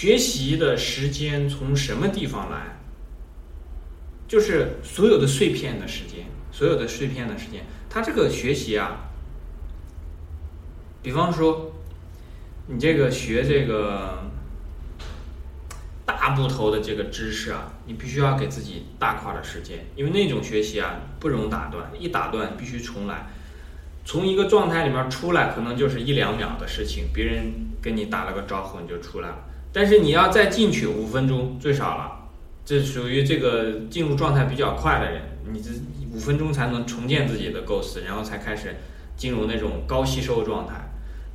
学习的时间从什么地方来？就是所有的碎片的时间，所有的碎片的时间，它这个学习啊，比方说，你这个学这个大部头的这个知识啊，你必须要给自己大块的时间，因为那种学习啊不容打断，一打断必须重来。从一个状态里面出来，可能就是一两秒的事情，别人跟你打了个招呼你就出来了。但是你要再进去五分钟最少了，这属于这个进入状态比较快的人，你这五分钟才能重建自己的构思，然后才开始进入那种高吸收状态。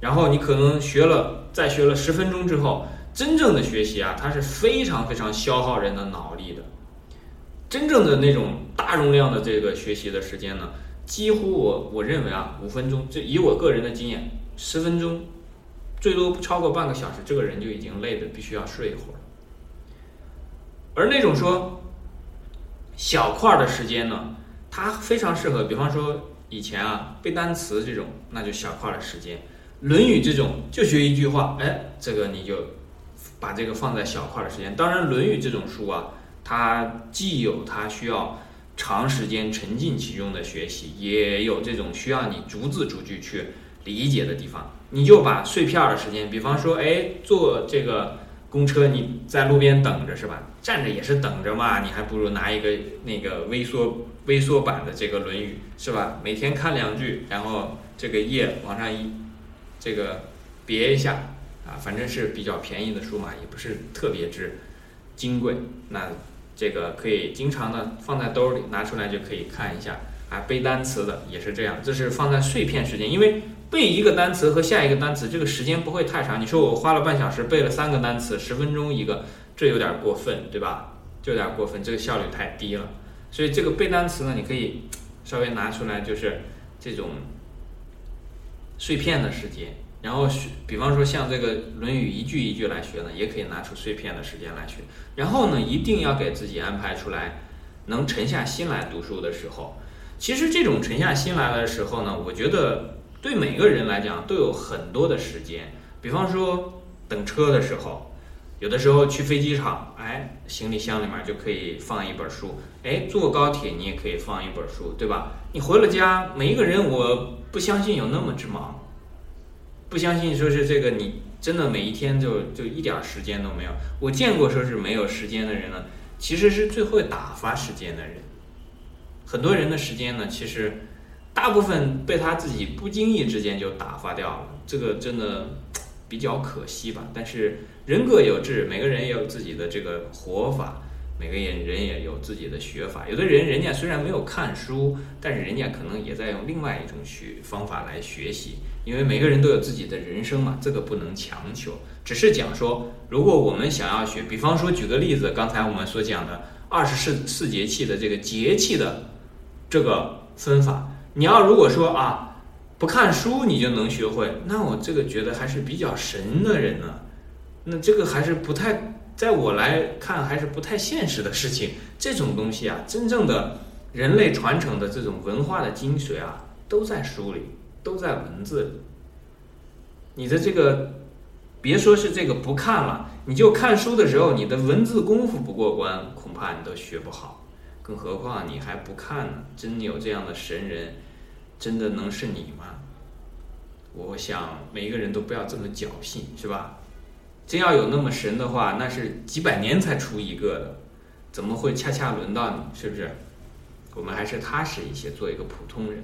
然后你可能学了，再学了十分钟之后，真正的学习啊，它是非常非常消耗人的脑力的。真正的那种大容量的这个学习的时间呢？几乎我我认为啊，五分钟，就以我个人的经验，十分钟，最多不超过半个小时，这个人就已经累的必须要睡一会儿。而那种说小块的时间呢，它非常适合，比方说以前啊背单词这种，那就小块的时间；《论语》这种就学一句话，哎，这个你就把这个放在小块的时间。当然，《论语》这种书啊，它既有它需要。长时间沉浸其中的学习，也有这种需要你逐字逐句去理解的地方。你就把碎片的时间，比方说，哎，坐这个公车，你在路边等着是吧？站着也是等着嘛，你还不如拿一个那个微缩微缩版的这个《论语》是吧？每天看两句，然后这个页往上一这个别一下啊，反正是比较便宜的书嘛，也不是特别之金贵。那。这个可以经常的放在兜里，拿出来就可以看一下。啊，背单词的也是这样，这是放在碎片时间，因为背一个单词和下一个单词这个时间不会太长。你说我花了半小时背了三个单词，十分钟一个，这有点过分，对吧？就有点过分，这个效率太低了。所以这个背单词呢，你可以稍微拿出来，就是这种碎片的时间。然后学，比方说像这个《论语》一句一句来学呢，也可以拿出碎片的时间来学。然后呢，一定要给自己安排出来，能沉下心来读书的时候。其实这种沉下心来的时候呢，我觉得对每个人来讲都有很多的时间。比方说等车的时候，有的时候去飞机场，哎，行李箱里面就可以放一本书。哎，坐高铁你也可以放一本书，对吧？你回了家，每一个人我不相信有那么之忙。不相信说是这个，你真的每一天就就一点时间都没有。我见过说是没有时间的人呢，其实是最会打发时间的人。很多人的时间呢，其实大部分被他自己不经意之间就打发掉了，这个真的比较可惜吧。但是人各有志，每个人也有自己的这个活法。每个人人也有自己的学法，有的人人家虽然没有看书，但是人家可能也在用另外一种学方法来学习。因为每个人都有自己的人生嘛，这个不能强求。只是讲说，如果我们想要学，比方说举个例子，刚才我们所讲的二十四四节气的这个节气的这个分法，你要如果说啊不看书你就能学会，那我这个觉得还是比较神的人呢。那这个还是不太。在我来看，还是不太现实的事情。这种东西啊，真正的人类传承的这种文化的精髓啊，都在书里，都在文字里。你的这个，别说是这个不看了，你就看书的时候，你的文字功夫不过关，恐怕你都学不好。更何况你还不看呢？真有这样的神人，真的能是你吗？我想每一个人都不要这么侥幸，是吧？真要有那么神的话，那是几百年才出一个的，怎么会恰恰轮到你？是不是？我们还是踏实一些，做一个普通人。